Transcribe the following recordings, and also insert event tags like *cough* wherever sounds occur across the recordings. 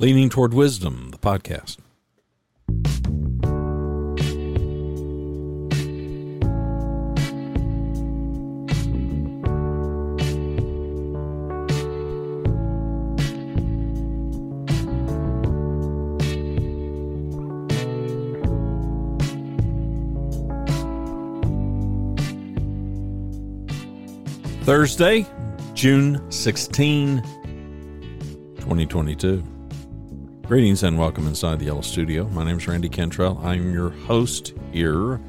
Leaning Toward Wisdom, the podcast. Thursday, June 16, 2022. Greetings and welcome inside the Yellow Studio. My name is Randy Cantrell. I'm your host here.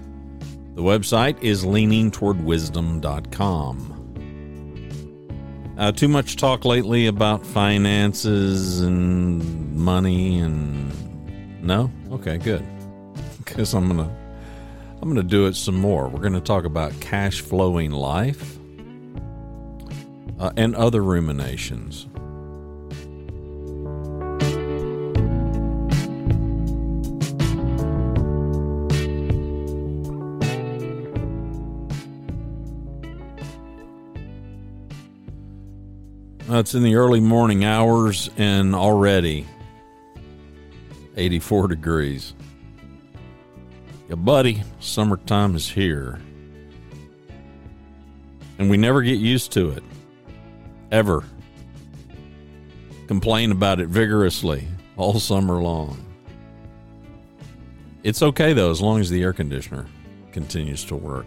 The website is leaningtowardwisdom.com. Uh, too much talk lately about finances and money and no? Okay, good. *laughs* Because I'm gonna I'm gonna do it some more. We're gonna talk about cash flowing life uh, and other ruminations. It's in the early morning hours and already 84 degrees. Yeah, buddy, summertime is here. And we never get used to it ever complain about it vigorously all summer long. It's okay though, as long as the air conditioner continues to work.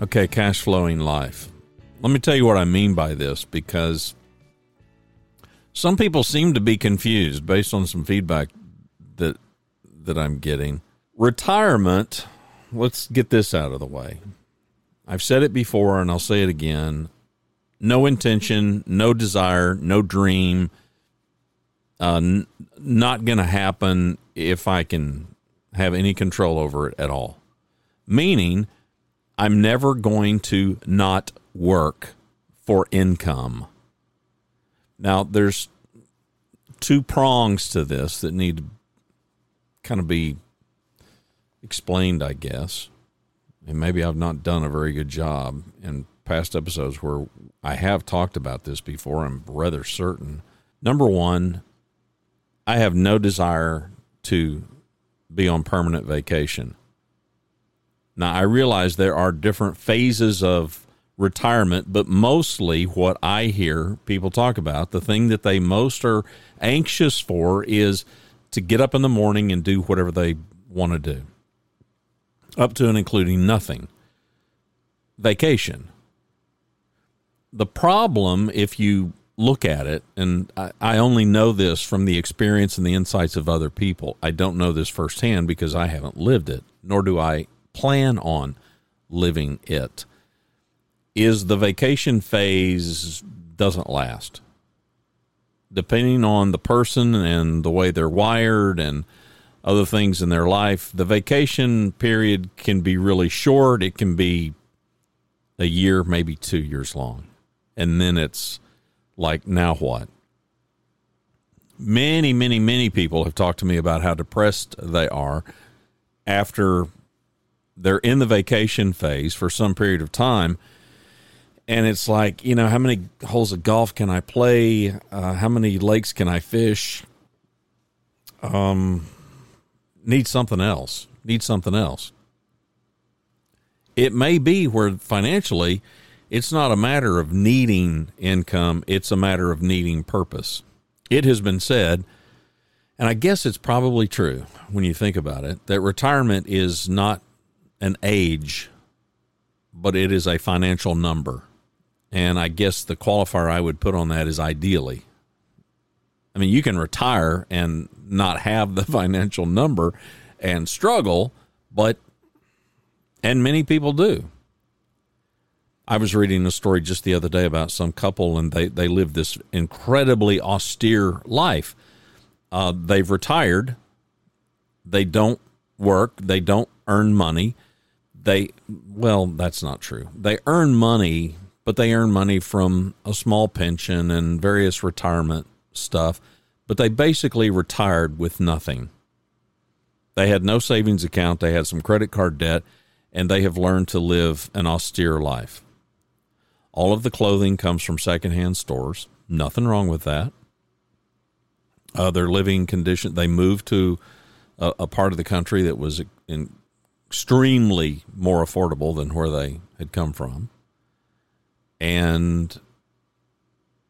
Okay, cash flowing life. Let me tell you what I mean by this because some people seem to be confused based on some feedback that that I'm getting. Retirement, let's get this out of the way. I've said it before and I'll say it again no intention, no desire, no dream. Uh, n- not going to happen if I can have any control over it at all. Meaning, I'm never going to not work for income. Now, there's two prongs to this that need to kind of be explained, I guess. And maybe I've not done a very good job in past episodes where I have talked about this before, I'm rather certain. Number one, I have no desire to be on permanent vacation. Now, I realize there are different phases of retirement, but mostly what I hear people talk about, the thing that they most are anxious for is to get up in the morning and do whatever they want to do, up to and including nothing. Vacation the problem, if you look at it, and I, I, only know this from the experience and the insights of other people. I don't know this firsthand because I haven't lived it, nor do I plan on living it. Is the vacation phase doesn't last. Depending on the person and the way they're wired and other things in their life, the vacation period can be really short. It can be a year, maybe two years long and then it's like now what many many many people have talked to me about how depressed they are after they're in the vacation phase for some period of time and it's like you know how many holes of golf can i play? Uh, how many lakes can i fish? Um need something else. Need something else. It may be where financially it's not a matter of needing income, it's a matter of needing purpose. It has been said, and I guess it's probably true when you think about it, that retirement is not an age, but it is a financial number. And I guess the qualifier I would put on that is ideally. I mean, you can retire and not have the *laughs* financial number and struggle, but, and many people do. I was reading a story just the other day about some couple, and they, they live this incredibly austere life. Uh, they've retired. They don't work. They don't earn money. They, well, that's not true. They earn money, but they earn money from a small pension and various retirement stuff. But they basically retired with nothing. They had no savings account. They had some credit card debt, and they have learned to live an austere life. All of the clothing comes from secondhand stores. Nothing wrong with that. uh, their living condition. They moved to a, a part of the country that was in, extremely more affordable than where they had come from. And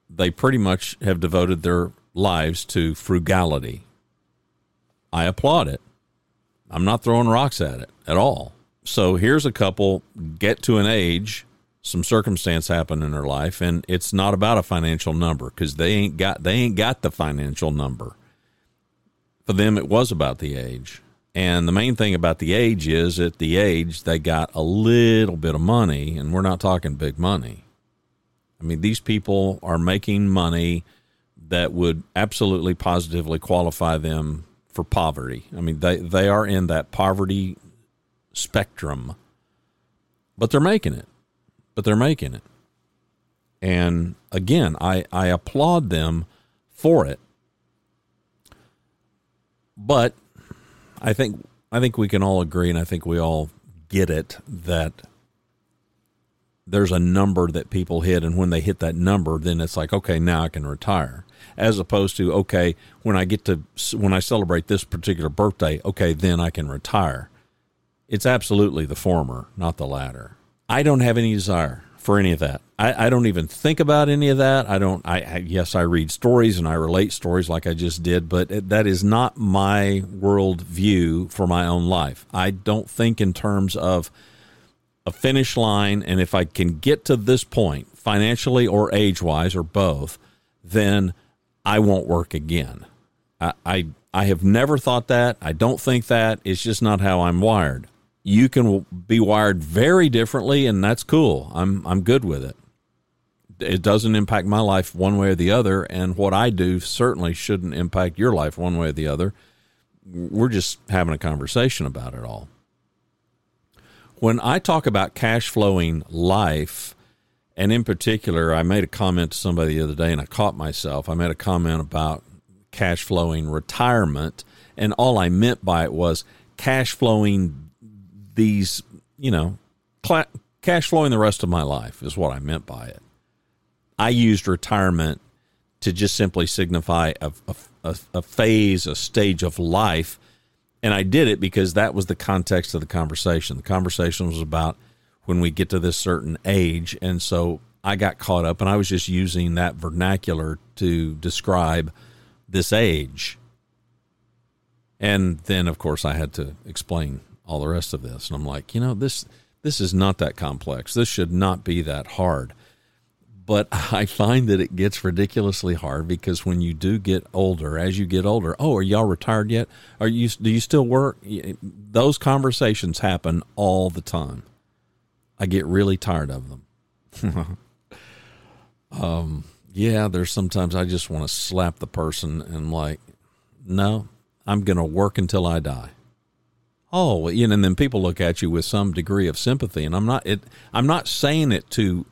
they pretty much have devoted their lives to frugality. I applaud it. I'm not throwing rocks at it at all. So here's a couple get to an age, some circumstance happen in their life, and it's not about a financial number because they ain't got they ain't got the financial number. For them, it was about the age. And the main thing about the age is at the age they got a little bit of money, and we're not talking big money. I mean, these people are making money that would absolutely positively qualify them for poverty. I mean, they, they are in that poverty spectrum, but they're making it. But they're making it. And again, I, I applaud them for it. But I think I think we can all agree, and I think we all get it that there's a number that people hit, and when they hit that number, then it's like, okay, now I can retire. As opposed to, okay, when I get to when I celebrate this particular birthday, okay, then I can retire. It's absolutely the former, not the latter. I don't have any desire for any of that. I, I don't even think about any of that. I don't. I, I, yes, I read stories and I relate stories like I just did, but it, that is not my world view for my own life. I don't think in terms of a finish line, and if I can get to this point financially or age wise or both, then I won't work again. I, I I have never thought that. I don't think that. It's just not how I'm wired. You can be wired very differently, and that's cool. I'm I'm good with it it doesn't impact my life one way or the other, and what I do certainly shouldn't impact your life one way or the other. We're just having a conversation about it all. When I talk about cash flowing life, and in particular, I made a comment to somebody the other day and I caught myself. I made a comment about cash flowing retirement, and all I meant by it was cash flowing these, you know, cash flowing the rest of my life is what I meant by it. I used retirement to just simply signify a, a, a, phase, a stage of life. And I did it because that was the context of the conversation. The conversation was about when we get to this certain age. And so I got caught up and I was just using that vernacular to describe this age. And then, of course, I had to explain all the rest of this. And I'm like, you know, this this is not that complex. This should not be that hard but *laughs* I find that it gets ridiculously hard because when you do get older, as you get older, oh, are y'all retired yet? Are you do you still work? Those conversations happen all the time. I get really tired of them. *laughs* um, yeah, there's sometimes I just want to slap the person and like, no, I'm going to work until I die. Oh, and then people look at you with some degree of sympathy, and I'm not it. I'm not saying it to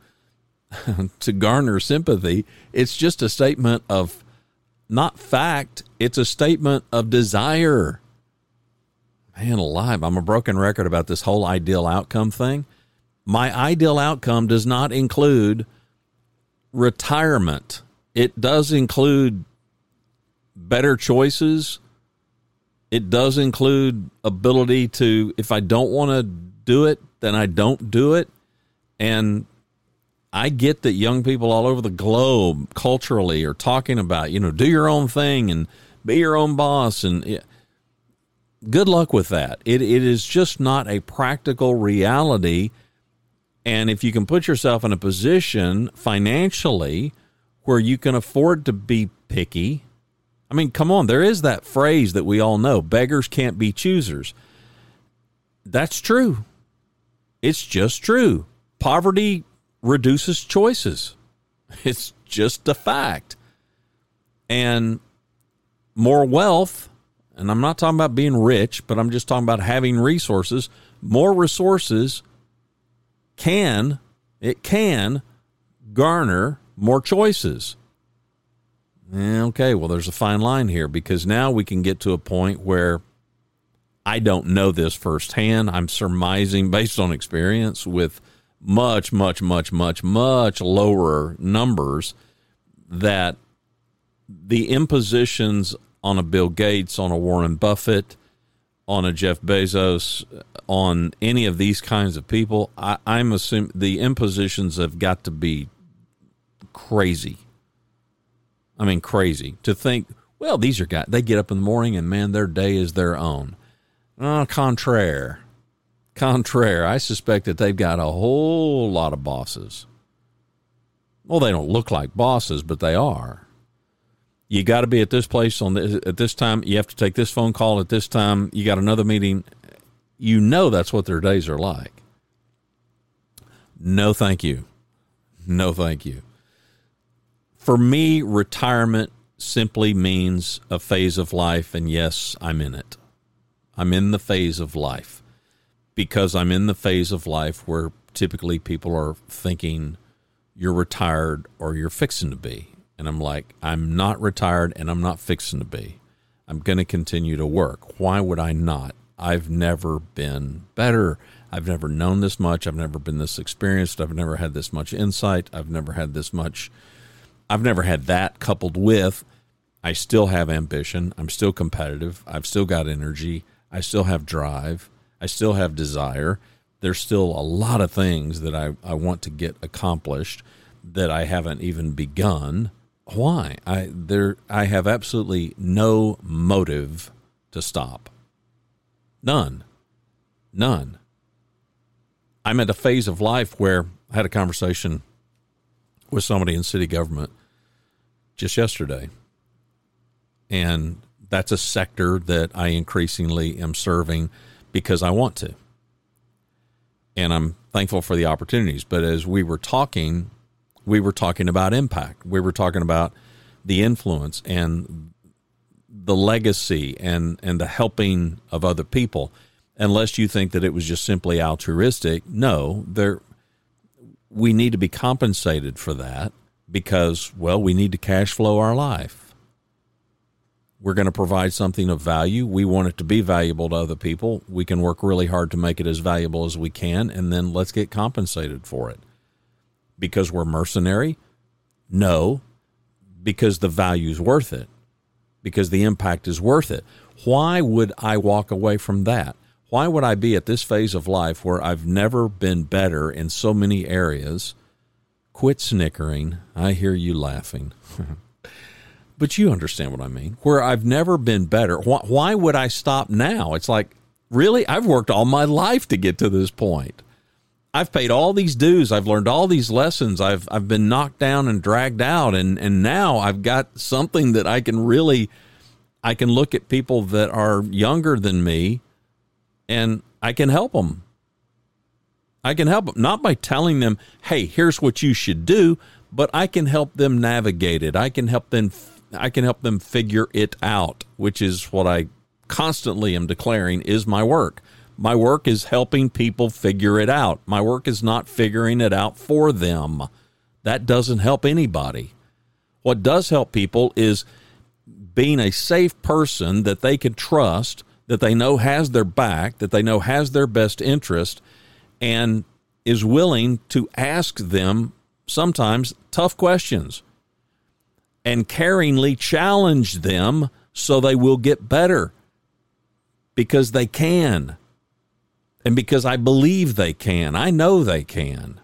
*laughs* to garner sympathy. It's just a statement of not fact, it's a statement of desire. Man alive, I'm a broken record about this whole ideal outcome thing. My ideal outcome does not include retirement. It does include better choices. It does include ability to, if I don't want to do it, then I don't do it. And I get that young people all over the globe culturally are talking about, you know, do your own thing and be your own boss. And good luck with that. It, it is just not a practical reality. And if you can put yourself in a position financially where you can afford to be picky, I mean, come on, there is that phrase that we all know beggars can't be choosers. That's true. It's just true. Poverty reduces choices. *laughs* It's just a fact. And more wealth, and I'm not talking about being rich, but I'm just talking about having resources. More resources can, it can garner more choices. Eh, okay, well, there's a fine line here because now we can get to a point where I don't know this firsthand. I'm surmising based on experience with much, much, much, much, much lower numbers that the impositions on a Bill Gates, on a Warren Buffett, on a Jeff Bezos, on any of these kinds of people, I, I'm assuming the impositions have got to be crazy. I mean, crazy to think. Well, these are guys. They get up in the morning and man, their day is their own. Uh, contraire, contraire. I suspect that they've got a whole lot of bosses. Well, they don't look like bosses, but they are. You got to be at this place on this, at this time. You have to take this phone call at this time. You got another meeting. You know that's what their days are like. No, thank you. No, thank you. For me, retirement simply means a phase of life, and yes, I'm in it. I'm in the phase of life because I'm in the phase of life where typically people are thinking you're retired or you're fixing to be. And I'm like, I'm not retired and I'm not fixing to be. I'm going to continue to work. Why would I not? I've never been better. I've never known this much. I've never been this experienced. I've never had this much insight. I've never had this much. I've never had that coupled with I still have ambition. I'm still competitive. I've still got energy. I still have drive. I still have desire. There's still a lot of things that I, I want to get accomplished that I haven't even begun. Why? I there I have absolutely no motive to stop. None. None. I'm at a phase of life where I had a conversation with somebody in city government just yesterday. And that's a sector that I increasingly am serving because I want to. And I'm thankful for the opportunities. But as we were talking, we were talking about impact. We were talking about the influence and the legacy and, and the helping of other people. Unless you think that it was just simply altruistic, no, there we need to be compensated for that because, well, we need to cash flow our life we're going to provide something of value. We want it to be valuable to other people. We can work really hard to make it as valuable as we can, and then let's get compensated for it. Because we're mercenary? No, because the value is worth it, because the impact is worth it. Why would I walk away from that? Why would I be at this phase of life where I've never been better in so many areas? Quit snickering. I hear you laughing. *laughs* but you understand what I mean. Where I've never been better. Why, why, would I stop now? It's like, really? I've worked all my life to get to this point. I've paid all these dues. I've learned all these lessons. I've I've been knocked down and dragged out, and and now I've got something that I can really, I can look at people that are younger than me, and I can help them. I can help them not by telling them, "Hey, here's what you should do," but I can help them navigate it. I can help them I can help them figure it out, which is what I constantly am declaring is my work. My work is helping people figure it out. My work is not figuring it out for them. That doesn't help anybody. What does help people is being a safe person that they can trust, that they know has their back, that they know has their best interest, and is willing to ask them sometimes tough questions and caringly challenge them so they will get better because they can. And because I believe they can. I know they can.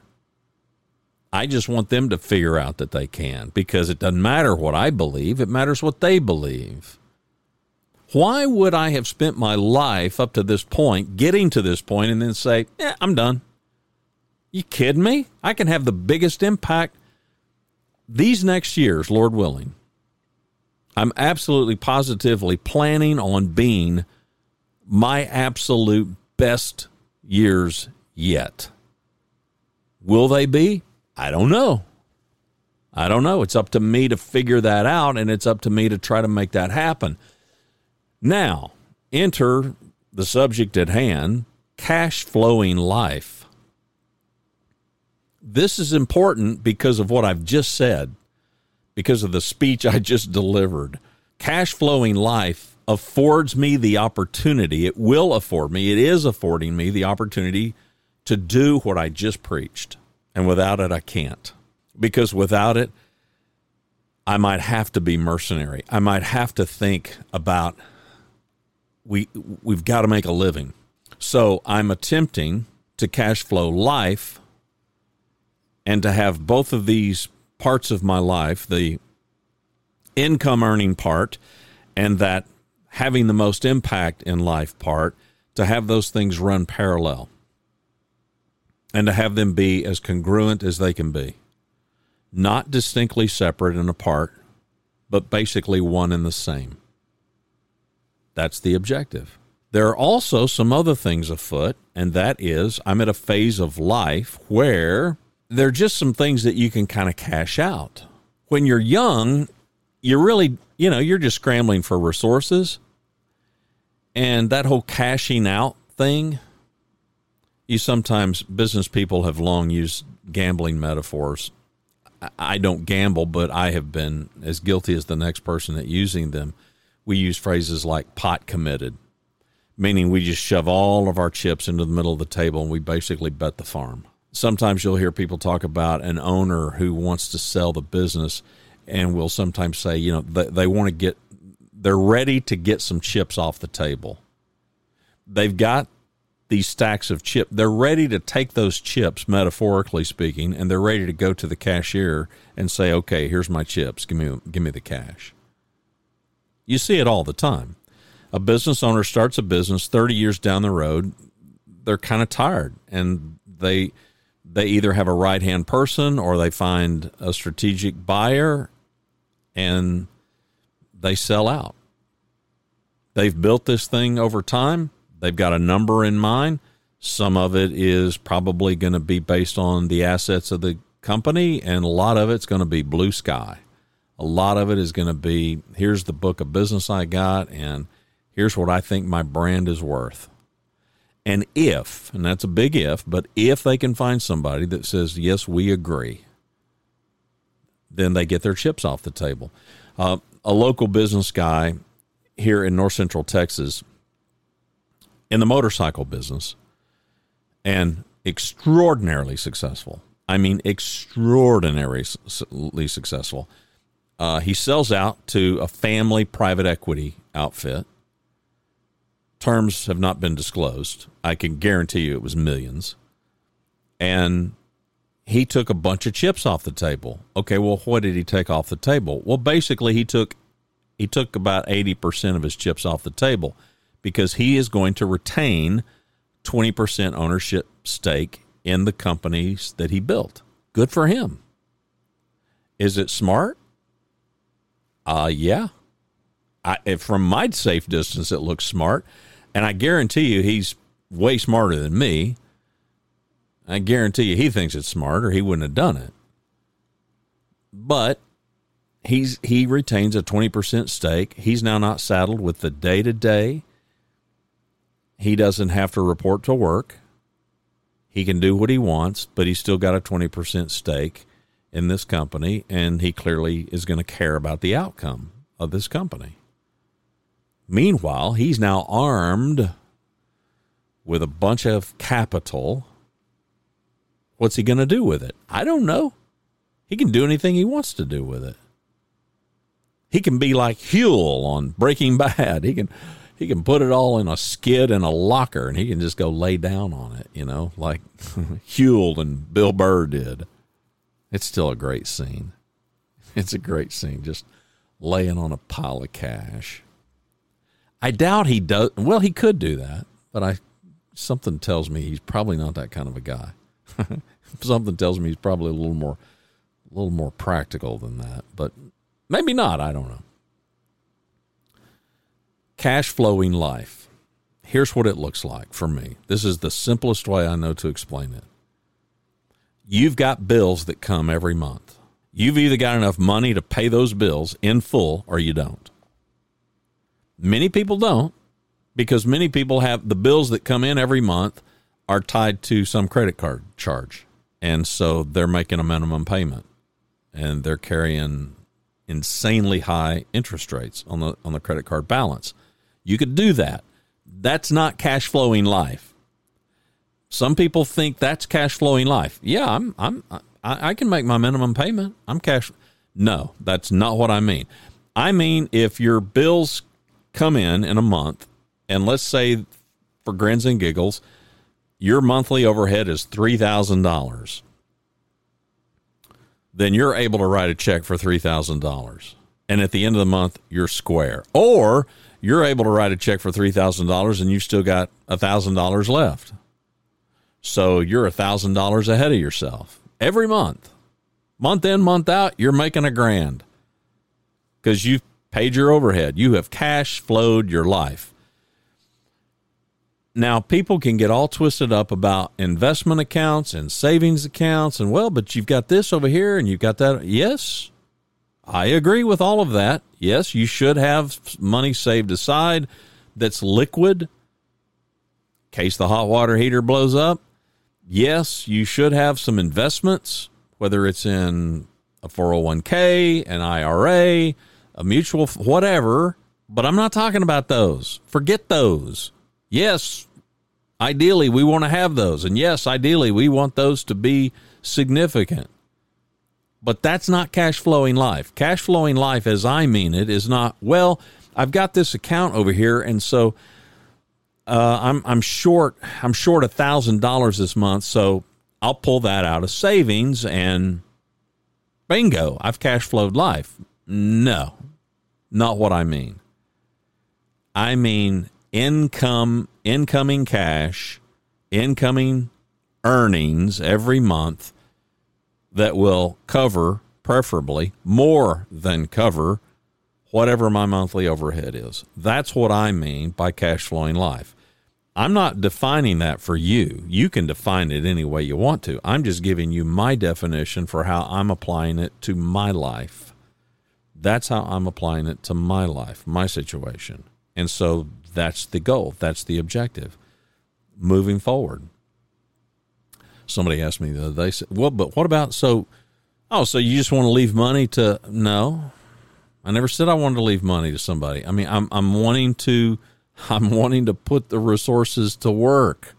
I just want them to figure out that they can because it doesn't matter what I believe, it matters what they believe. Why would I have spent my life up to this point, getting to this point, and then say, yeah, I'm done? You kidding me? I can have the biggest impact these next years, Lord willing, I'm absolutely positively planning on being my absolute best years yet. Will they be? I don't know. I don't know. It's up to me to figure that out, and it's up to me to try to make that happen. Now, enter the subject at hand cash flowing life. This is important because of what I've just said, because of the speech I just delivered. Cash flowing life affords me the opportunity, it will afford me, it is affording me the opportunity to do what I just preached. And without it, I can't. Because without it, I might have to be mercenary. I might have to think about we we've got to make a living. So I'm attempting to cash flow life and to have both of these parts of my life, the income earning part and that having the most impact in life part, to have those things run parallel and to have them be as congruent as they can be. Not distinctly separate and apart, but basically one and the same. That's the objective. There are also some other things afoot, and that is I'm at a phase of life where there are just some things that you can kind of cash out. When you're young, you're really, you know, you're just scrambling for resources. And that whole cashing out thing, you sometimes, business people have long used gambling metaphors. I don't gamble, but I have been as guilty as the next person at using them. We use phrases like pot committed, meaning we just shove all of our chips into the middle of the table and we basically bet the farm. Sometimes you'll hear people talk about an owner who wants to sell the business and will sometimes say, you know, they, they want to get, they're ready to get some chips off the table. They've got these stacks of chip. They're ready to take those chips, metaphorically speaking, and they're ready to go to the cashier and say, "Okay, here's my chips. Give me, give me the cash." You see it all the time. A business owner starts a business 30 years down the road, they're kind of tired and they they either have a right-hand person or they find a strategic buyer and they sell out. They've built this thing over time. They've got a number in mind. Some of it is probably going to be based on the assets of the company, and a lot of it's going to be blue sky. A lot of it is going to be here's the book of business I got, and here's what I think my brand is worth. And if, and that's a big if, but if they can find somebody that says, yes, we agree, then they get their chips off the table. Uh, a local business guy here in north central Texas in the motorcycle business and extraordinarily successful. I mean, extraordinarily successful. Uh, he sells out to a family private equity outfit. Terms have not been disclosed. I can guarantee you it was millions. And he took a bunch of chips off the table. Okay, well, what did he take off the table? Well, basically, he took he took about eighty percent of his chips off the table because he is going to retain twenty percent ownership stake in the companies that he built. Good for him. Is it smart? Uh yeah. I, from my safe distance, it looks smart, and I guarantee you, he's way smarter than me. I guarantee you he thinks it's smart or he wouldn't have done it. But he's he retains a 20% stake. He's now not saddled with the day-to-day. He doesn't have to report to work. He can do what he wants, but he's still got a 20% stake in this company and he clearly is going to care about the outcome of this company. Meanwhile, he's now armed with a bunch of capital What's he going to do with it? I don't know. He can do anything he wants to do with it. He can be like Huell on Breaking *laughs* Bad. He can he can put it all in a skid in a locker and he can just go lay down on it, you know, like *laughs* Huell and Bill Burr did. It's still a great scene. *laughs* It's a great scene, just laying on a pile of cash. I doubt he does. Well, he could do that, but I something tells me he's probably not that kind of a guy. *laughs* Something tells me he's probably a little more, a little more practical than that, but maybe not. I don't know. Cash flowing life. Here's what it looks like for me. This is the simplest way I know to explain it. You've got bills that come every month. You've either got enough money to pay those bills in full or you don't. Many people don't because many people have the bills that come in every month are tied to some credit card charge. And so they're making a minimum payment and they're carrying insanely high interest rates on the on the credit card balance. You could do that. That's not cash flowing life. Some people think that's cash flowing life. Yeah, I'm I'm I, I can make my minimum payment. I'm cash No, that's not what I mean. I mean, if your bills come in in a month, and let's say for grins and giggles, your monthly overhead is $3,000, then you're able to write a check for $3,000. And at the end of the month, you're square. Or you're able to write a check for $3,000 and you've still got $1,000 left. So you're $1,000 ahead of yourself every month. Month in, month out, you're making a grand because you've paid your overhead. You have cash flowed your life. Now, people can get all twisted up about investment accounts and savings accounts, and well, but you've got this over here and you've got that. Yes, I agree with all of that. Yes, you should have money saved aside that's liquid in case the hot water heater blows up. Yes, you should have some investments, whether it's in a 401k, an IRA, a mutual, whatever. But I'm not talking about those. Forget those. Yes, ideally we want to have those. And yes, ideally we want those to be significant. But that's not cash flowing life. Cash flowing life, as I mean it, is not, well, I've got this account over here. And so uh, I'm, I'm short, I'm short a thousand dollars this month. So I'll pull that out of savings and bingo, I've cash flowed life. No, not what I mean. I mean income, incoming cash, incoming earnings every month that will cover, preferably more than cover, whatever my monthly overhead is. That's what I mean by cash flowing life. I'm not defining that for you. You can define it any way you want to. I'm just giving you my definition for how I'm applying it to my life. That's how I'm applying it to my life, my situation. And so that's the goal. That's the objective. Moving forward. Somebody asked me the other day, said, well, but what about so, oh, so you just want to leave money to, no, I never said I wanted to leave money to somebody. I mean, I'm, I'm wanting to, *laughs* I'm wanting to put the resources to work.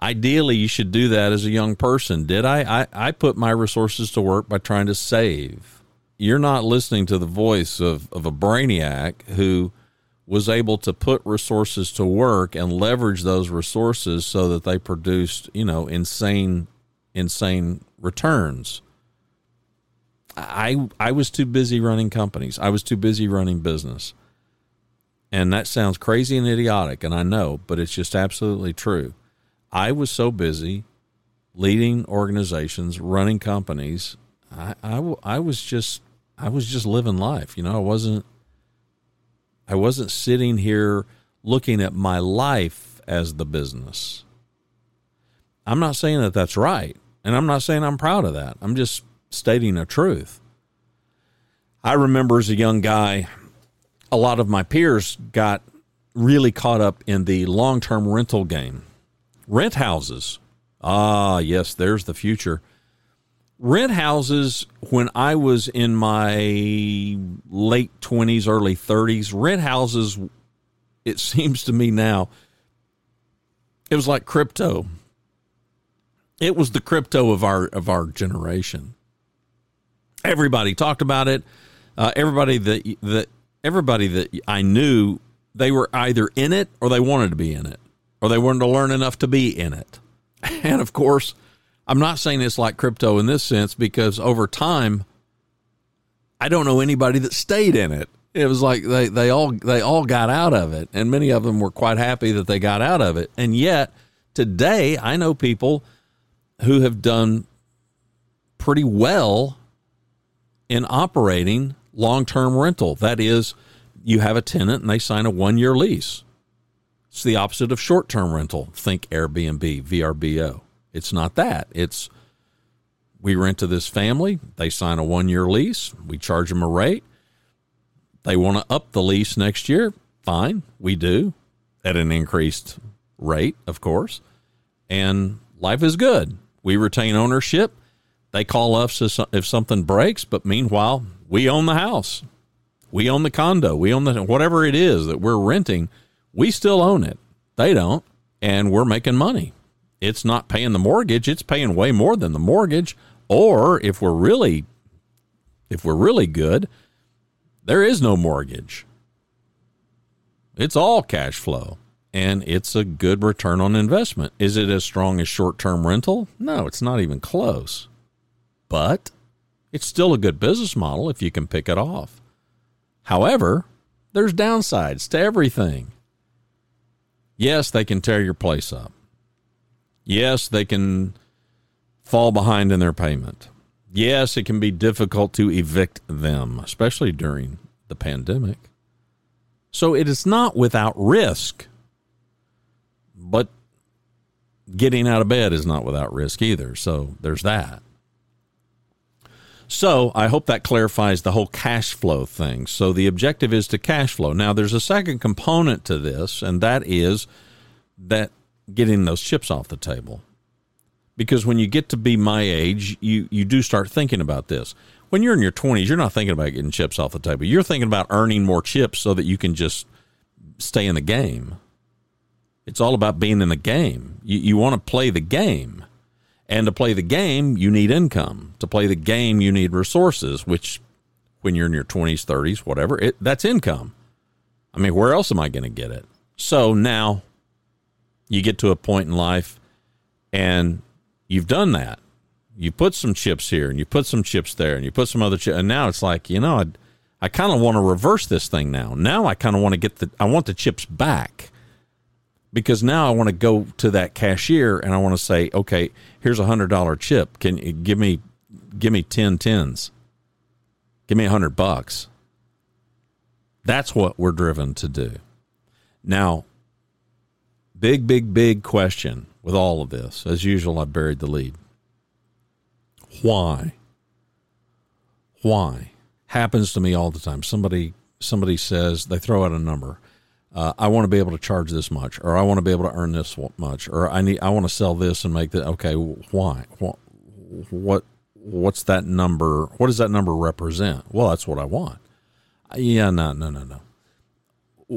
Ideally, you should do that as a young person. Did I? I, I put my resources to work by trying to save. You're not listening to the voice of, of a brainiac who was able to put resources to work and leverage those resources so that they produced, you know, insane, insane returns. I I was too busy running companies. I was too busy running business. And that sounds crazy and idiotic, and I know, but it's just absolutely true. I was so busy leading organizations, running companies. I, I, I was just I was just living life. You know, I wasn't I wasn't sitting here looking at my life as the business. I'm not saying that that's right. And I'm not saying I'm proud of that. I'm just stating a truth. I remember as a young guy, a lot of my peers got really caught up in the long term rental game. Rent houses. Ah, yes, there's the future rent houses when I was in my late 20s, early 30s, rent houses, it *laughs* seems to me now, it was like crypto. It was the crypto of our of our generation. Everybody talked about it. Uh, everybody that that everybody that I knew, they were either in it or they wanted to be in it, or they wanted to learn enough to be in it. *laughs* And of course, I'm not saying it's like crypto in this sense because over time, I don't know anybody that stayed in it. It was like they, they all they all got out of it, and many of them were quite happy that they got out of it. And yet today, I know people who have done pretty well in operating long term rental. That is, you have a tenant and they sign a one year lease. It's the opposite of short term rental. Think Airbnb, VRBO. It's not that. It's we rent to this family. They sign a one year lease. We charge them a rate. They want to up the lease next year. Fine, we do at an increased rate, of course. And life is good. We retain ownership. They call us if something breaks, but meanwhile, we own the house. We own the condo. We own the whatever it is that we're renting. We still own it. They don't, and we're making money it's not paying the mortgage, it's paying way more than the mortgage. Or if we're really If we're really good, there is no mortgage. It's all cash flow and it's a good return on investment. Is it as strong as short term rental? No, it's not even close. But it's still a good business model if you can pick it off. However, there's downsides to everything. Yes, they can tear your place up. Yes, they can fall behind in their payment. Yes, it can be difficult to evict them, especially during the pandemic. So it is not without risk. But getting out of bed is not without risk either. So there's that. So I hope that clarifies the whole cash flow thing. So the objective is to cash flow. Now there's a second component to this, and that is that getting those chips off the table. Because when you get to be my age, you, you do start thinking about this. When you're in your 20s, you're not thinking about getting chips off the table. You're thinking about earning more chips so that you can just stay in the game. It's all about being in the game. You, you want to play the game. And to play the game, you need income. To play the game, you need resources, which when you're in your 20s, 30s, whatever, it, that's income. I mean, where else am I going to get it? So now you get to a point in life and you've done that. You put some chips here and you put some chips there and you put some other chips. And now it's like, you know, I, I kind of want to reverse this thing now. Now I kind of want to get the, I want the chips back because now I want to go to that cashier and I want to say, okay, here's a hundred dollar chip. Can you give me give me 10 tens? Give me a hundred bucks. That's what we're driven to do. Now, big, big, big question with all of this. As usual, I buried the lead. Why? Why? Happens to me all the time. Somebody somebody says they throw out a number uh, I want to be able to charge this much, or I want to be able to earn this much, or I need I want to sell this and make that. Okay, why? What? What? What's that number? What does that number represent? Well, that's what I want. Yeah, no, no, no, no.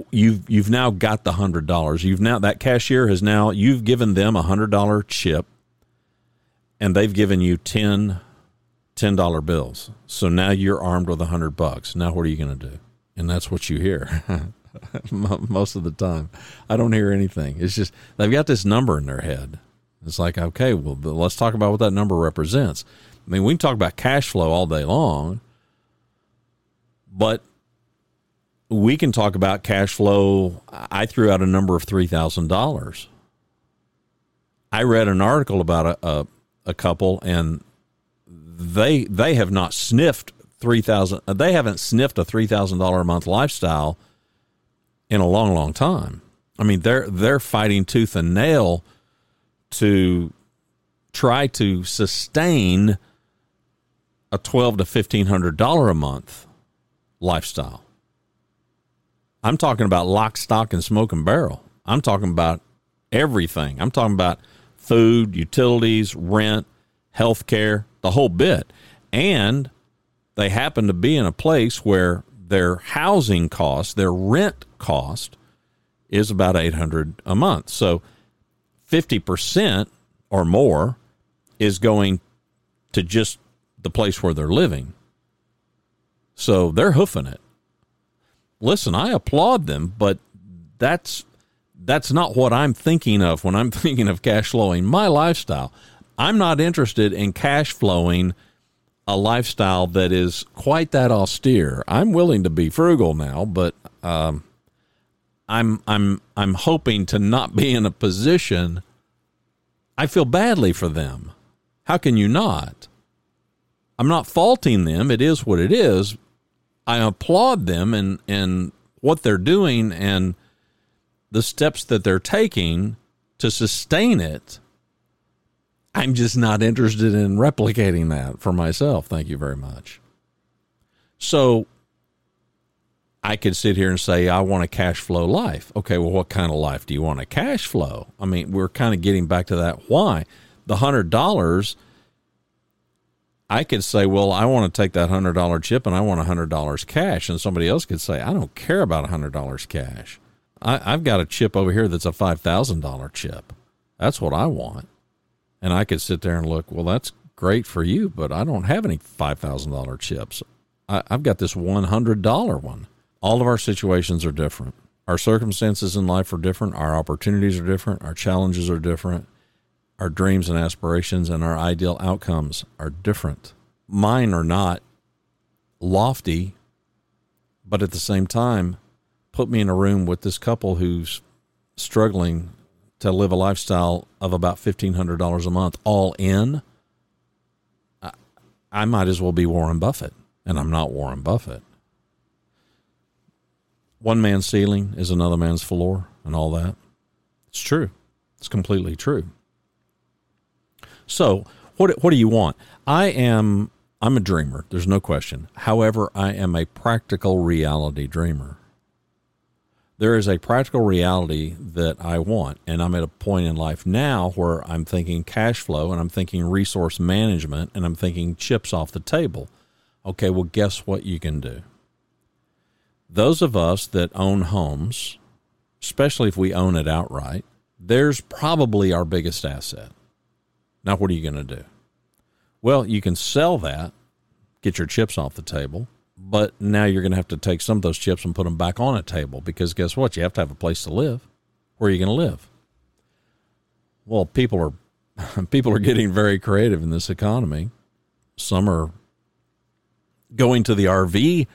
You've you've now got the hundred dollars. You've now that cashier has now you've given them a hundred dollar chip, and they've given you ten ten dollar bills. So now you're armed with a hundred bucks. Now what are you going to do? And that's what you hear. *laughs* most of the time. I don't hear anything. It's just they've got this number in their head. It's like, okay, well, let's talk about what that number represents. I mean, we can talk about cash flow all day long, but we can talk about cash flow. I threw out a number of $3,000. I read an article about a, a, a couple and they they have not sniffed 3000 they haven't sniffed a $3,000 a month lifestyle in a long, long time. I mean, they're they're fighting tooth and nail to try to sustain a twelve to fifteen hundred dollar a month lifestyle. I'm talking about lock, stock, and smoke and barrel. I'm talking about everything. I'm talking about food, utilities, rent, health care, the whole bit. And they happen to be in a place where their housing cost, their rent cost is about 800 a month. So 50% or more is going to just the place where they're living. So they're hoofing it. Listen, I applaud them, but that's that's not what I'm thinking of when I'm *laughs* thinking of cash flowing my lifestyle. I'm not interested in cash flowing a lifestyle that is quite that austere. I'm willing to be frugal now, but um, I'm I'm I'm hoping to not be in a position. I feel badly for them. How can you not? I'm not faulting them. It is what it is. I applaud them and and what they're doing and the steps that they're taking to sustain it. I'm just not interested in replicating that for myself. Thank you very much. So I could sit here and say, I want a cash flow life. Okay, well, what kind of life do you want a cash flow? I mean, we're kind of getting back to that why. The $100, I could say, well, I want to take that $100 chip and I want $100 cash. And somebody else could say, I don't care about $100 cash. I, I've got a chip over here that's a $5,000 chip. That's what I want. And I could sit there and look, well, that's great for you, but I don't have any $5,000 chips. I, I've got this $100 one. All of our situations are different. Our circumstances in life are different. Our opportunities are different. Our challenges are different. Our dreams and aspirations and our ideal outcomes are different. Mine are not lofty, but at the same time, put me in a room with this couple who's struggling to live a lifestyle of about $1,500 a month all in. I, I might as well be Warren Buffett, and I'm not Warren Buffett. One man's ceiling is another man's floor, and all that. It's true. It's completely true. So, what what do you want? I am I'm a dreamer. There's no question. However, I am a practical reality dreamer. There is a practical reality that I want, and I'm at a point in life now where I'm thinking cash flow and I'm thinking resource management and I'm thinking chips off the table. Okay, well, guess what you can do? Those of us that own homes, especially if we own it outright, there's probably our biggest asset. Now, what are you going to do? Well, you can sell that, get your chips off the table, but now you're going to have to take some of those chips and put them back on a table because guess what? You have to have a place to live. Where are you going to live? Well, people are *laughs* people are getting very creative in this economy. Some are going to the RV.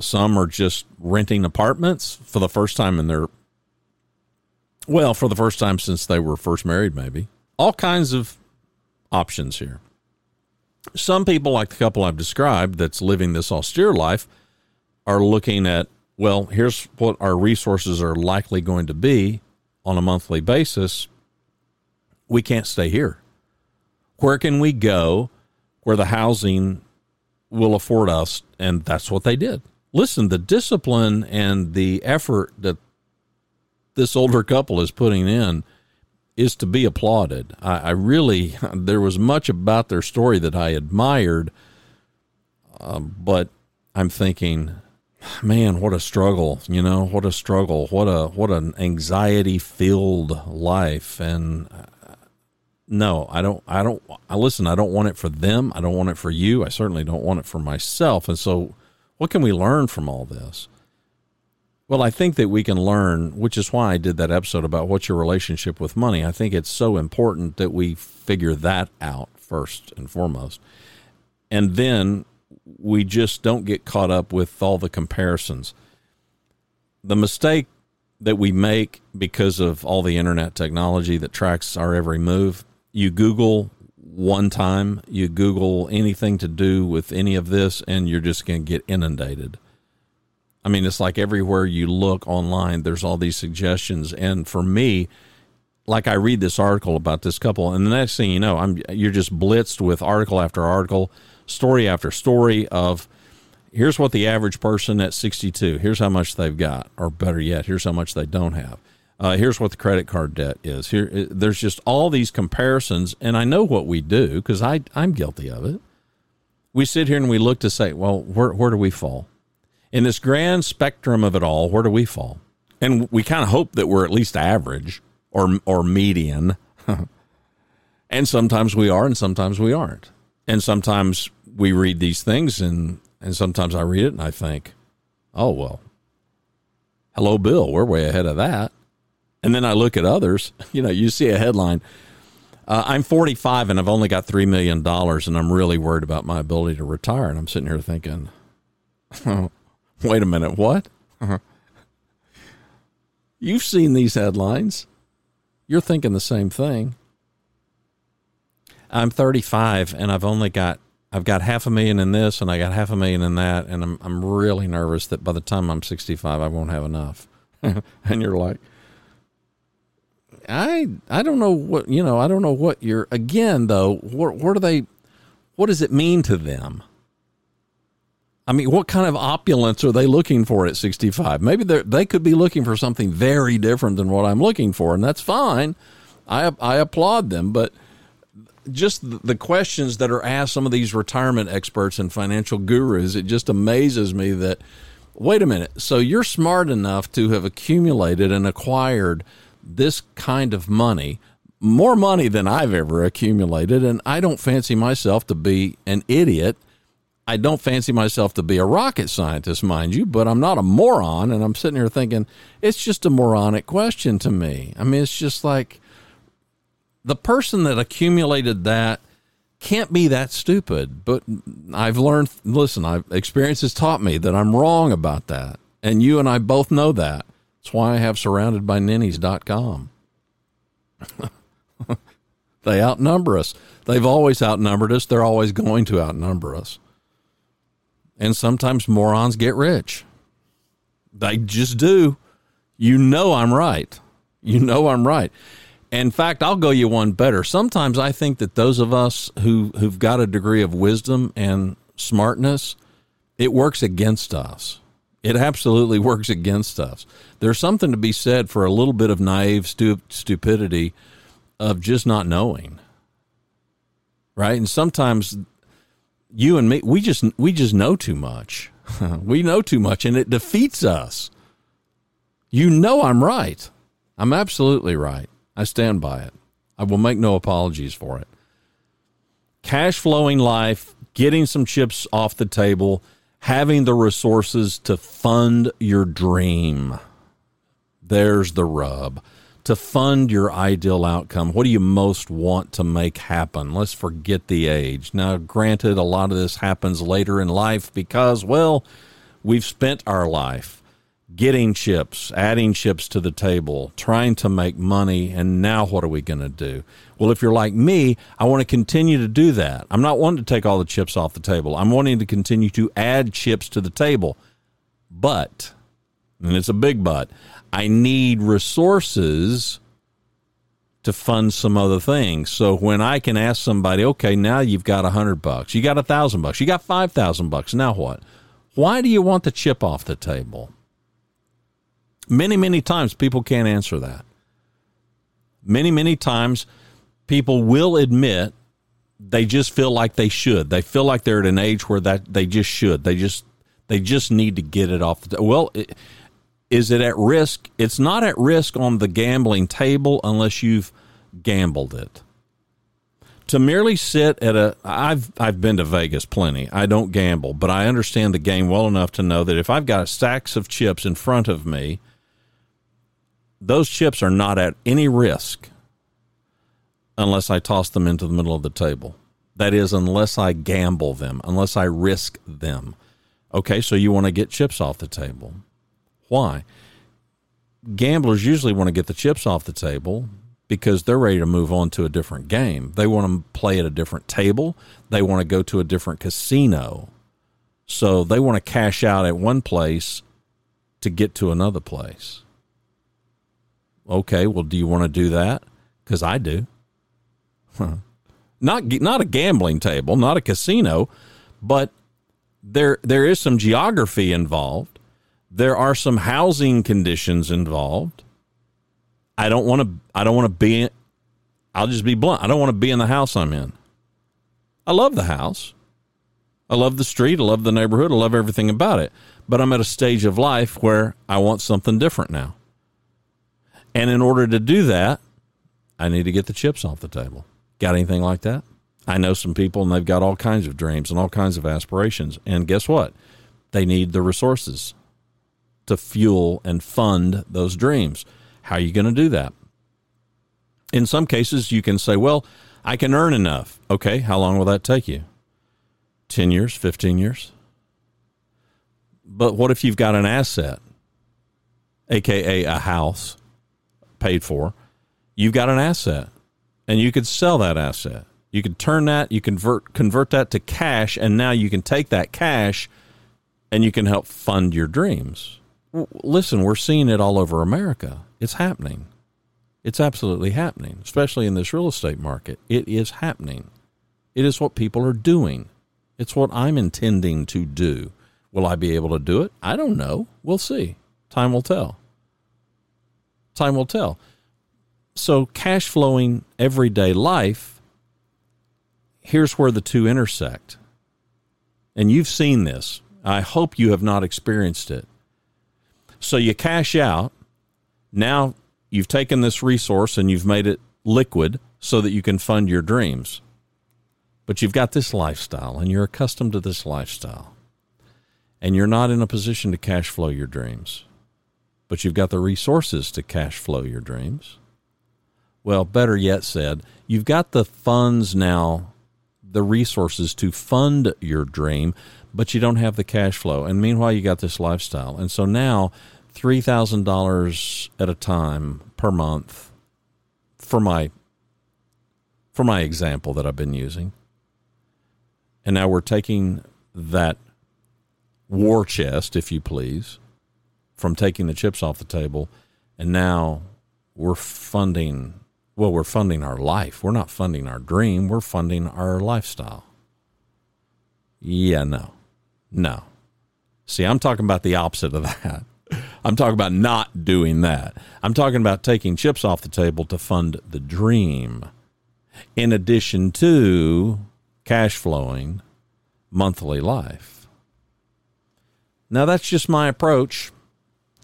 Some are just renting apartments for the first time in their well, for the first time since they were first married, maybe. All kinds of options here. Some people, like the couple I've described that's living this austere life, are looking at, well, here's what our resources are likely going to be on a monthly basis. We can't stay here. Where can we go where the housing will afford us? And that's what they did. Listen, the discipline and the effort that this older couple is putting in is to be applauded. I, I, really, *laughs* there was much about their story that I admired, um, but I'm thinking, man, what a struggle! You know, what a struggle! What a what an anxiety filled life. And uh, no, I don't. I don't. I listen. I don't want it for them. I don't want it for you. I certainly don't want it for myself. And so, what can we learn from all this? Well, I think that we can learn, which is why I did that episode about what's your relationship with money. I think it's so important that we figure that out first and foremost. And then we just don't get caught up with all the comparisons. The mistake that we make because of all the internet technology that tracks our every move, you Google one time, you Google anything to do with any of this, and you're just going to get inundated I mean, it's like everywhere you look online, there's all these suggestions. And for me, like I read this article about this couple, and the next thing you know, I'm you're just blitzed with article after article, story after story of here's what the average person at 62, here's how much they've got, or better yet, here's how much they don't have. Uh, here's what the credit card debt is. Here, there's just all these comparisons, and I know what we do because I I'm guilty of it. We sit here and we look to say, well, where where do we fall? In this grand spectrum of it all, where do we fall? And we kind of hope that we're at least average or or median. *laughs* and sometimes we are and sometimes we aren't. And sometimes we read these things and and sometimes I read it and I think, "Oh, well. Hello Bill, we're way ahead of that." And then I look at others, *laughs* you know, you see a headline uh, I'm 45 and I've only got $3 million and I'm really worried about my ability to retire. And I'm sitting here thinking, *laughs* *laughs* Wait a minute, what? Uh-huh. You've seen these headlines. You're thinking the same thing. I'm 35 and I've only got I've got half a million in this and I got half a million in that and I'm I'm really nervous that by the time I'm 65 I won't have enough. *laughs* and you're like I I don't know what you know, I don't know what you're again though, what what do they what does it mean to them? I mean, what kind of opulence are they looking for at 65? Maybe they they could be looking for something very different than what I'm looking for, and that's fine. I I applaud them, but just the questions that are asked some of these retirement experts and financial gurus, it just amazes me that wait a minute. So you're smart enough to have accumulated and acquired this kind of money, more money than I've ever accumulated, and I don't fancy myself to be an idiot I don't fancy myself to be a rocket scientist, mind you, but I'm not a moron. And I'm sitting here thinking, it's just a moronic question to me. I mean, it's just like the person that accumulated that can't be that stupid. But I've learned, listen, I've, experience has taught me that I'm wrong about that. And you and I both know that. That's why I have surroundedbyninnies.com. *laughs* they outnumber us. They've always outnumbered us. They're always going to outnumber us. And sometimes morons get rich. They just do. You know I'm right. You know I'm right. In fact, I'll go you one better. Sometimes I think that those of us who who've got a degree of wisdom and smartness, it works against us. It absolutely *laughs* works against us. There's something to be said for a little bit of naive stu- stupidity of just not knowing. Right? And sometimes you and me we just we just know too much. *laughs* we know too much and it defeats us. You know I'm right. I'm absolutely right. I stand by it. I will make no apologies for it. Cash flowing life, getting some chips off the table, having the resources to fund your dream. There's the rub. To fund your ideal outcome, what do you most want to make happen? Let's forget the age. Now, granted, a lot of this happens later in life because, well, we've spent our life getting chips, adding chips to the table, trying to make money, and now what are we going to do? Well, if you're like me, I want to continue to do that. I'm not wanting to take all the chips off the table. I'm wanting to continue to add chips to the table. But, and it's a big but, I need resources to fund some other things. So when I can ask somebody, okay, now you've got a hundred bucks, you got a thousand bucks, you got five thousand bucks, now what? Why do you want the chip off the table? Many, many times people can't answer that. Many, many times people will admit they just feel like they should. They feel like they're at an age where that they just should. They just they just need to get it off the well. It, is it at risk? It's not at risk on the gambling table unless you've gambled it. To merely sit at a I've I've been to Vegas plenty. I don't gamble, but I understand the game well enough to know that if I've got stacks of chips in front of me those chips are not at any risk unless I toss them into the middle of the table. That is, unless I gamble them, unless I risk them. Okay, so you want to get chips off the table. Why? Gamblers usually want to get the chips off the table because they're ready to move on to a different game. They want to play at a different table, they want to go to a different casino. So they want to cash out at one place to get to another place. Okay, well, do you want to do that? Because I do. Not not a gambling table, not a casino, but there there is some geography involved. There are some housing conditions involved. I don't want to. I don't want to be. I'll just be blunt. I don't want to be in the house I'm in. I love the house. I love the street. I love the neighborhood. I love everything about it. But I'm at a stage of life where I want something different now. And in order to do that, I need to get the chips off the table. Got anything like that? I know some people and they've got all kinds of dreams and all kinds of aspirations. And guess what? They need the resources to fuel and fund those dreams. How are you going to do that? In some cases, you can say, well, I can earn enough. Okay, how long will that take you? 10 years, 15 years? But what if you've got an asset, aka a house, paid for, you've got an asset and you could sell that asset. You could turn that, you convert convert that to cash and now you can take that cash and you can help fund your dreams. Listen, we're seeing it all over America. It's happening. It's absolutely happening, especially in this real estate market. It is happening. It is what people are doing. It's what I'm intending to do. Will I be able to do it? I don't know. We'll see. Time will tell. Time will tell. So, cash flowing everyday life, here's where the two intersect. And you've seen this. I hope you have not experienced it. So, you cash out. Now, you've taken this resource and you've made it liquid so that you can fund your dreams. but you've got this lifestyle and you're accustomed to this lifestyle, and you're not in a position to cash flow your dreams, but you've got the resources to cash flow your dreams. Well, better yet said, you've got the funds now, the resources to fund your dream, but you don't have the cash flow. And meanwhile, you got this lifestyle. And so now, $3,000 at a time per month for my for my example that I've been using. And now we're taking that war chest, if you please, from taking the chips off the table, and now we're funding well, we're funding our life. We're not funding our dream, we're funding our lifestyle. Yeah, no. No. See, I'm talking about the opposite of *laughs* that. I'm talking about not doing that. I'm talking about taking chips off the table to fund the dream, in addition to cash flowing monthly life. Now, that's just my approach.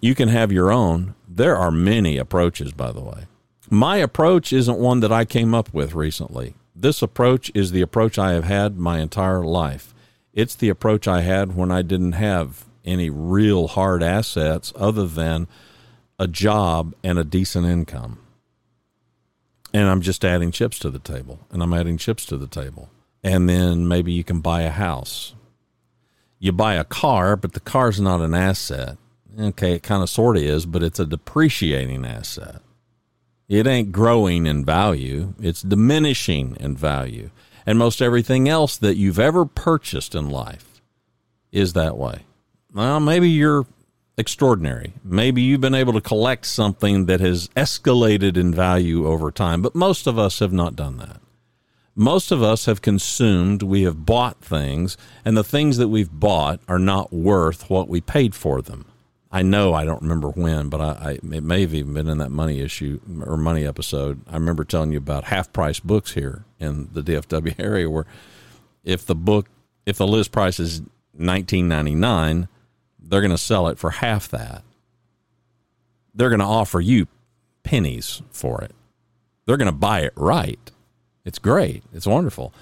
You can have your own. There are many approaches, by the way. My approach isn't one that I came up with recently. This approach is the approach I have had my entire life. It's the approach I had when I didn't have any real hard assets other than a job and a decent income. And I'm just adding chips to the table, and I'm adding chips to the table. And then maybe you can buy a house. You buy a car, but the car's not an asset. Okay, it kind of sort of is, but it's a depreciating asset. It ain't growing in value, it's diminishing in value. And most everything else that you've ever purchased in life is that way. Well, maybe you're extraordinary. Maybe you've been able to collect something that has escalated in value over time, but most of us have not done that. Most of us have consumed, we have bought things, and the things that we've bought are not worth what we paid for them. I know I don't remember when, but I, I, it may have even been in that money issue or money episode. I remember telling you about half price books here in the DFW *laughs* area, where if the book if the list price is nineteen ninety nine, they're going to sell it for half that. They're going to offer you pennies for it. They're going to buy it right. It's great. It's wonderful.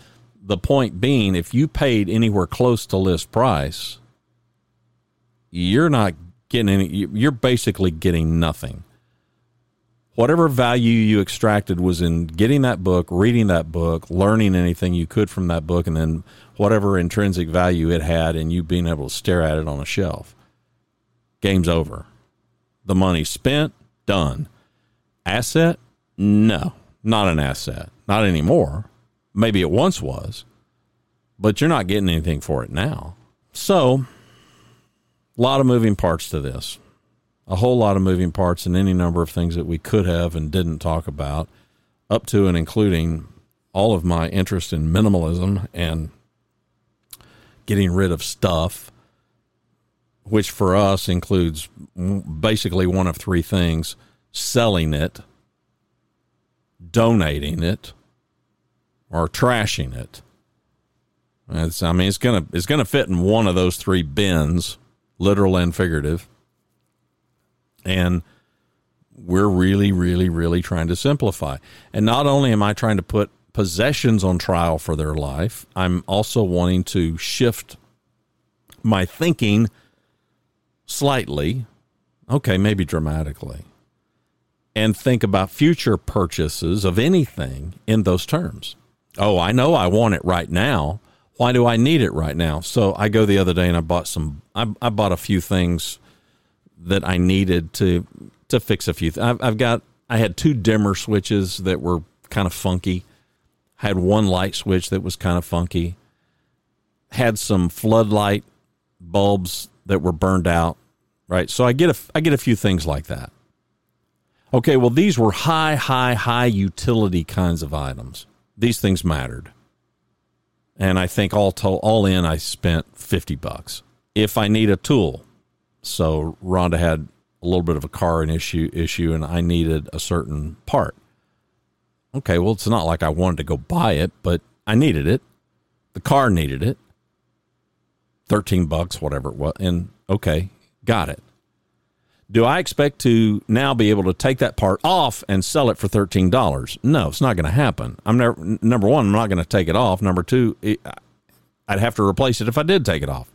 The point being, if you paid anywhere close to list price, you're not getting any, you're basically getting nothing. Whatever value you extracted was in getting that book, reading that book, learning anything you could from that book, and then whatever intrinsic value it had, and you being able to stare at it on a shelf. Game's over. The money spent, done. Asset? No, not an asset. Not anymore. Maybe it once was, but you're not getting anything for it now. So, a lot of moving parts to this. A whole lot of moving parts and any number of things that we could have and didn't talk about, up to and including all of my interest in minimalism and getting rid of stuff, which for us includes basically one of three things selling it, donating it, or trashing it. It's, I mean, it's gonna it's gonna fit in one of those three bins literal and figurative. And we're really, really, really trying to simplify. And not only am I trying to put possessions on trial for their life, I'm also wanting to shift my thinking slightly, okay, maybe dramatically, and think about future purchases of anything in those terms. Oh, I know I want it right now why do I need it right now? So I go the other day and I bought some. I, I bought a few things that I needed to to fix a few. Th- I've, I've got. I had two dimmer switches that were kind of funky. Had one light switch that was kind of funky. Had some floodlight bulbs that were burned out. Right. So I get a I get a few things like that. Okay. Well, these were high, high, high utility kinds of items. These things mattered and I think all to, all in I spent 50 bucks. If I need a tool, so Rhonda had a little bit of a car and issue issue and I needed a certain part. Okay, well it's not like I wanted to go buy it, but I needed it. The car needed it. 13 bucks whatever it was and okay, got it. Do I expect to now be able to take that part off and sell it for thirteen dollars? No, it's not going to happen. I'm never number one. I'm not going to take it off. Number two, it, I'd have to replace it if I did take it off.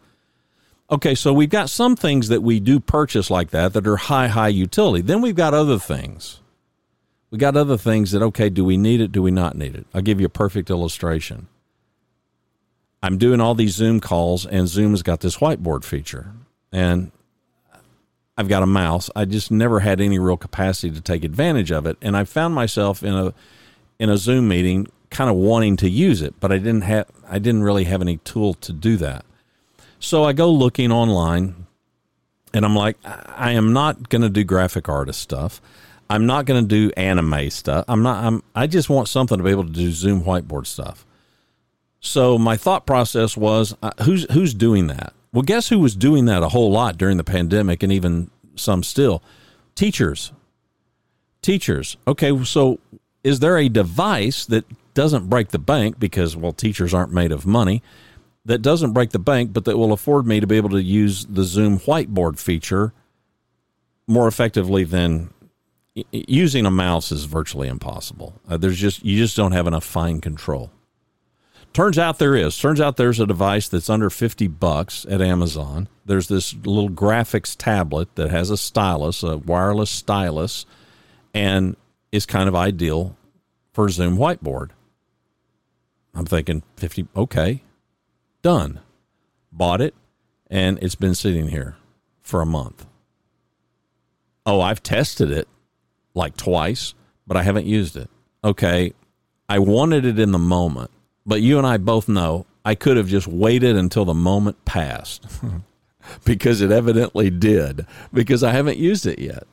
Okay, so we've got some things that we do purchase like that that are high, high utility. Then we've got other things. We got other things that okay, do we need it? Do we not need it? I'll give you a perfect illustration. I'm doing all these Zoom calls, and Zoom has got this whiteboard feature, and I've got a mouse. I just never had any real capacity to take advantage of it, and I found myself in a in a Zoom meeting kind of wanting to use it, but I didn't have I didn't really have any tool to do that. So I go looking online, and I'm like, I am not going to do graphic artist stuff. I'm not going to do anime stuff. I'm not. I'm. I just want something to be able to do Zoom whiteboard stuff. So my thought process was, uh, who's who's doing that? Well, guess who was doing that a whole lot during the pandemic, and even some still, teachers. Teachers. Okay, so is there a device that doesn't break the bank because well, teachers aren't made of money? That doesn't break the bank, but that will afford me to be able to use the Zoom whiteboard feature more effectively than using a mouse is virtually impossible. Uh, there's just you just don't have enough fine control. Turns out there is. Turns out there's a device that's under 50 bucks at Amazon. There's this little graphics tablet that has a stylus, a wireless stylus, and is kind of ideal for Zoom whiteboard. I'm thinking 50, okay, done. Bought it, and it's been sitting here for a month. Oh, I've tested it like twice, but I haven't used it. Okay, I wanted it in the moment but you and I both know I could have just waited until the moment passed *laughs* because it evidently did, because I haven't used it yet.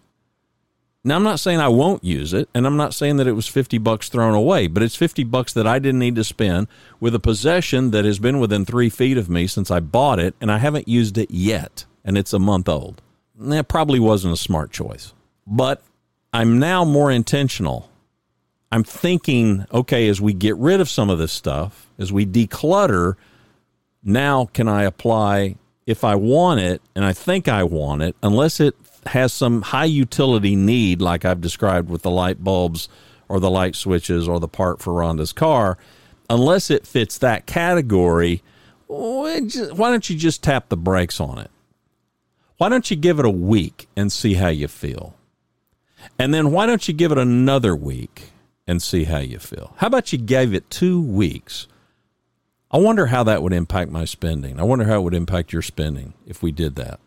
Now, I'm not saying I won't use it, and I'm not saying that it was 50 bucks thrown away, but it's 50 bucks that I didn't need to spend with a possession that has been within three feet of me since I bought it, and I haven't used it yet, and it's a month old. That probably wasn't a smart choice, but I'm now more intentional I'm thinking, okay, as we get rid of some of this stuff, as we declutter, now can I apply if I want it and I think I want it, unless it has some high utility need, like I've described with the light bulbs or the light switches or the part for Rhonda's car, unless it fits that category, why don't you just tap the brakes on it? Why don't you give it a week and see how you feel? And then why don't you give it another week and see how you feel. How about you gave it two weeks? I wonder how that would impact my spending. I wonder how it would impact your spending if we did that.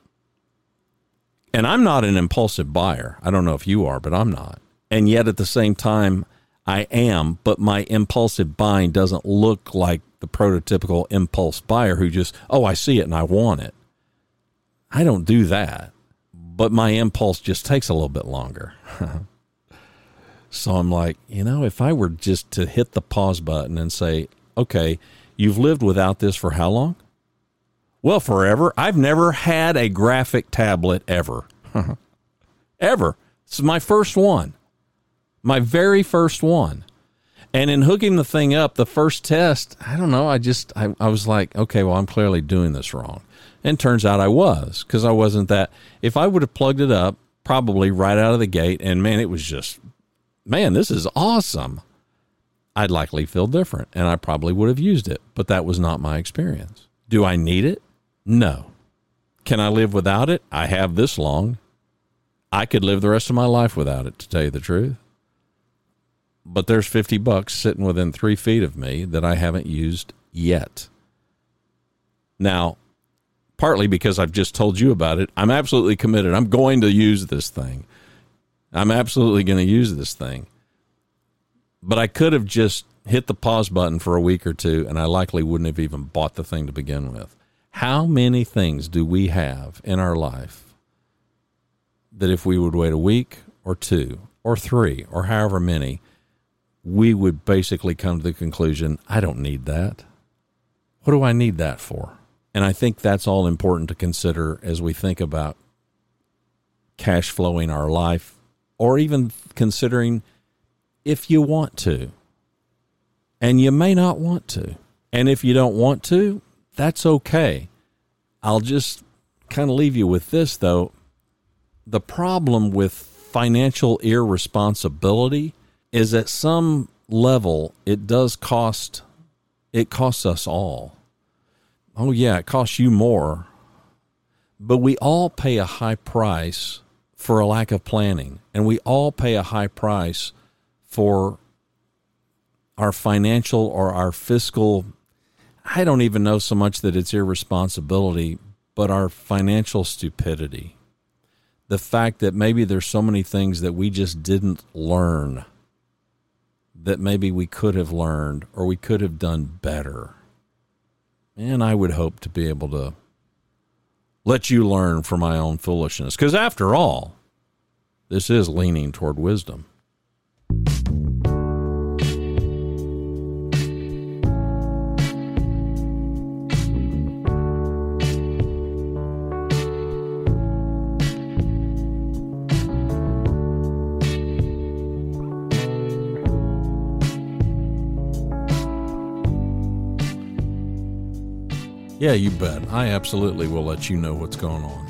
And I'm not an impulsive buyer. I don't know if you are, but I'm not. And yet at the same time, I am, but my impulsive buying doesn't look like the prototypical impulse buyer who just, oh, I see it and I want it. I don't do that, but my impulse just takes a little bit longer. *laughs* So I'm like, you know, if I were just to hit the pause button and say, okay, you've lived without this for how long? Well, forever. I've never had a graphic tablet ever. *laughs* ever. This is my first one. My very first one. And in hooking the thing up, the first test, I don't know, I just, I, I was like, okay, well, I'm clearly doing this wrong. And turns out I was, because I wasn't that. If I would have plugged it up, probably right out of the gate, and man, it was just man, this is awesome. I'd likely feel different and I probably would have used it, but that was not my experience. Do I need it? No. Can I live without it? I have this long. I could live the rest of my life without it, to tell you the truth. But there's 50 bucks sitting within three feet of me that I haven't used yet. Now, partly because I've just told you about it, I'm absolutely committed. I'm going to use this thing. I'm absolutely going to use this thing. But I could have just hit the pause button for a week or two, and I likely wouldn't have even bought the thing to begin with. How many things do we have in our life that if we would wait a week or two or three or however many, we would basically come to the conclusion I don't need that. What do I need that for? And I think that's all important to consider as we think about cash flowing our life or even considering if you want to. And you may not want to. And if you don't want to, that's okay. I'll just kind of leave you with this, though. the problem with financial irresponsibility is at some level it does cost it costs us all. Oh yeah, it costs you more. But we all pay a high price for a lack of planning, and we all pay a high price for our financial or our fiscal I don't even know so much that it's irresponsibility, but our financial stupidity. The fact that maybe there's so many things that we just didn't learn that maybe we could have learned or we could have done better. And I would hope to be able to let you learn from my own foolishness. Because after all, this is leaning toward wisdom. Yeah, you bet. I absolutely will let you know what's going on.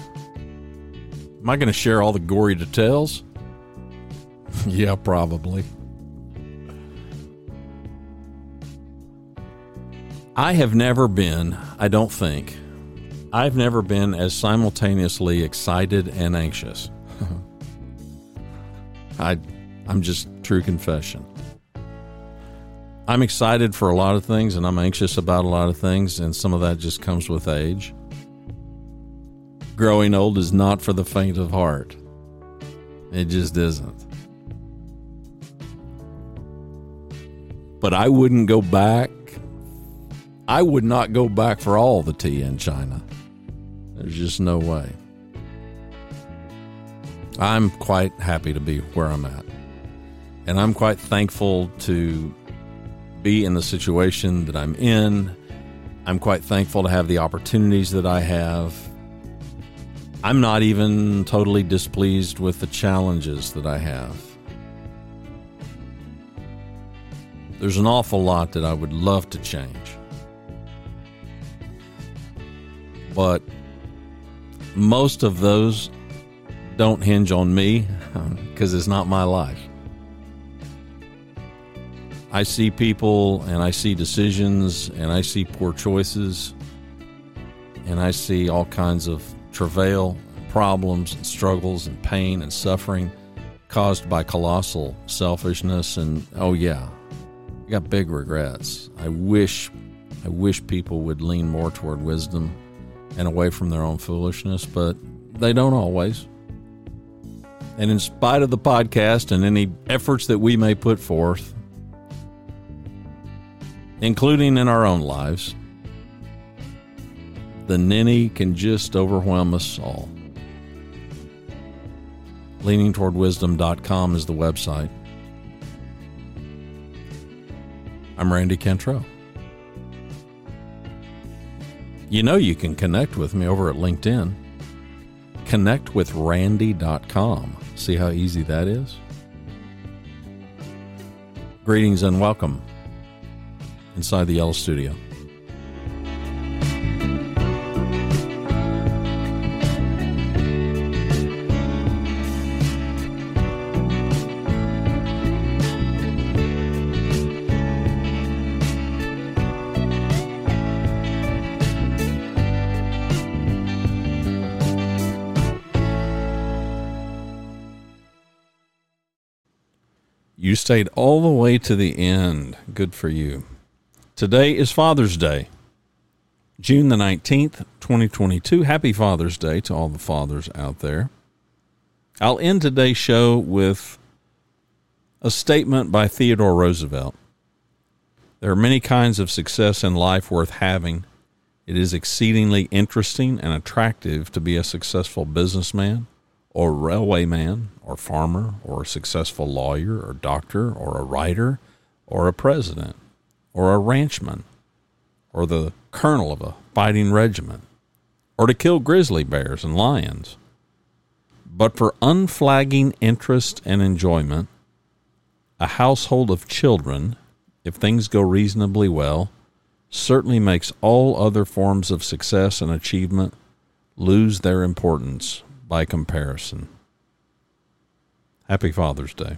Am I going to share all the gory details? *laughs* yeah, probably. I have never been, I don't think, I've never been as simultaneously excited and anxious. *laughs* I, I'm just true confession. I'm excited for a lot of things and I'm anxious about a lot of things, and some of that just comes with age. Growing old is not for the faint of heart. It just isn't. But I wouldn't go back. I would not go back for all the tea in China. There's just no way. I'm quite happy to be where I'm at. And I'm quite thankful to be in the situation that I'm in. I'm quite thankful to have the opportunities that I have. I'm not even totally displeased with the challenges that I have. There's an awful lot that I would love to change. But most of those don't hinge on me *laughs* because it's not my life. I see people and I see decisions and I see poor choices and I see all kinds of travail, problems, and struggles and pain and suffering caused by colossal selfishness and oh yeah, I got big regrets. I wish I wish people would lean more toward wisdom and away from their own foolishness, but they don't always. And in spite of the podcast and any efforts that we may put forth, including in our own lives, the ninny can just overwhelm us all. LeaningTowardWisdom.com is the website. I'm Randy Cantrell. You know you can connect with me over at LinkedIn. Connect with ConnectWithRandy.com. See how easy that is? Greetings and welcome inside the Yellow Studio. You stayed all the way to the end. Good for you. Today is Father's Day, June the 19th, 2022. Happy Father's Day to all the fathers out there. I'll end today's show with a statement by Theodore Roosevelt. There are many kinds of success in life worth having. It is exceedingly interesting and attractive to be a successful businessman, or railway man or farmer, or a successful lawyer, or doctor, or a writer, or a president or a ranchman or the colonel of a fighting regiment or to kill grizzly bears and lions. But for unflagging interest and enjoyment, a household of children, if things go reasonably well, certainly makes all other forms of success and achievement lose their importance by comparison. Happy Father's Day.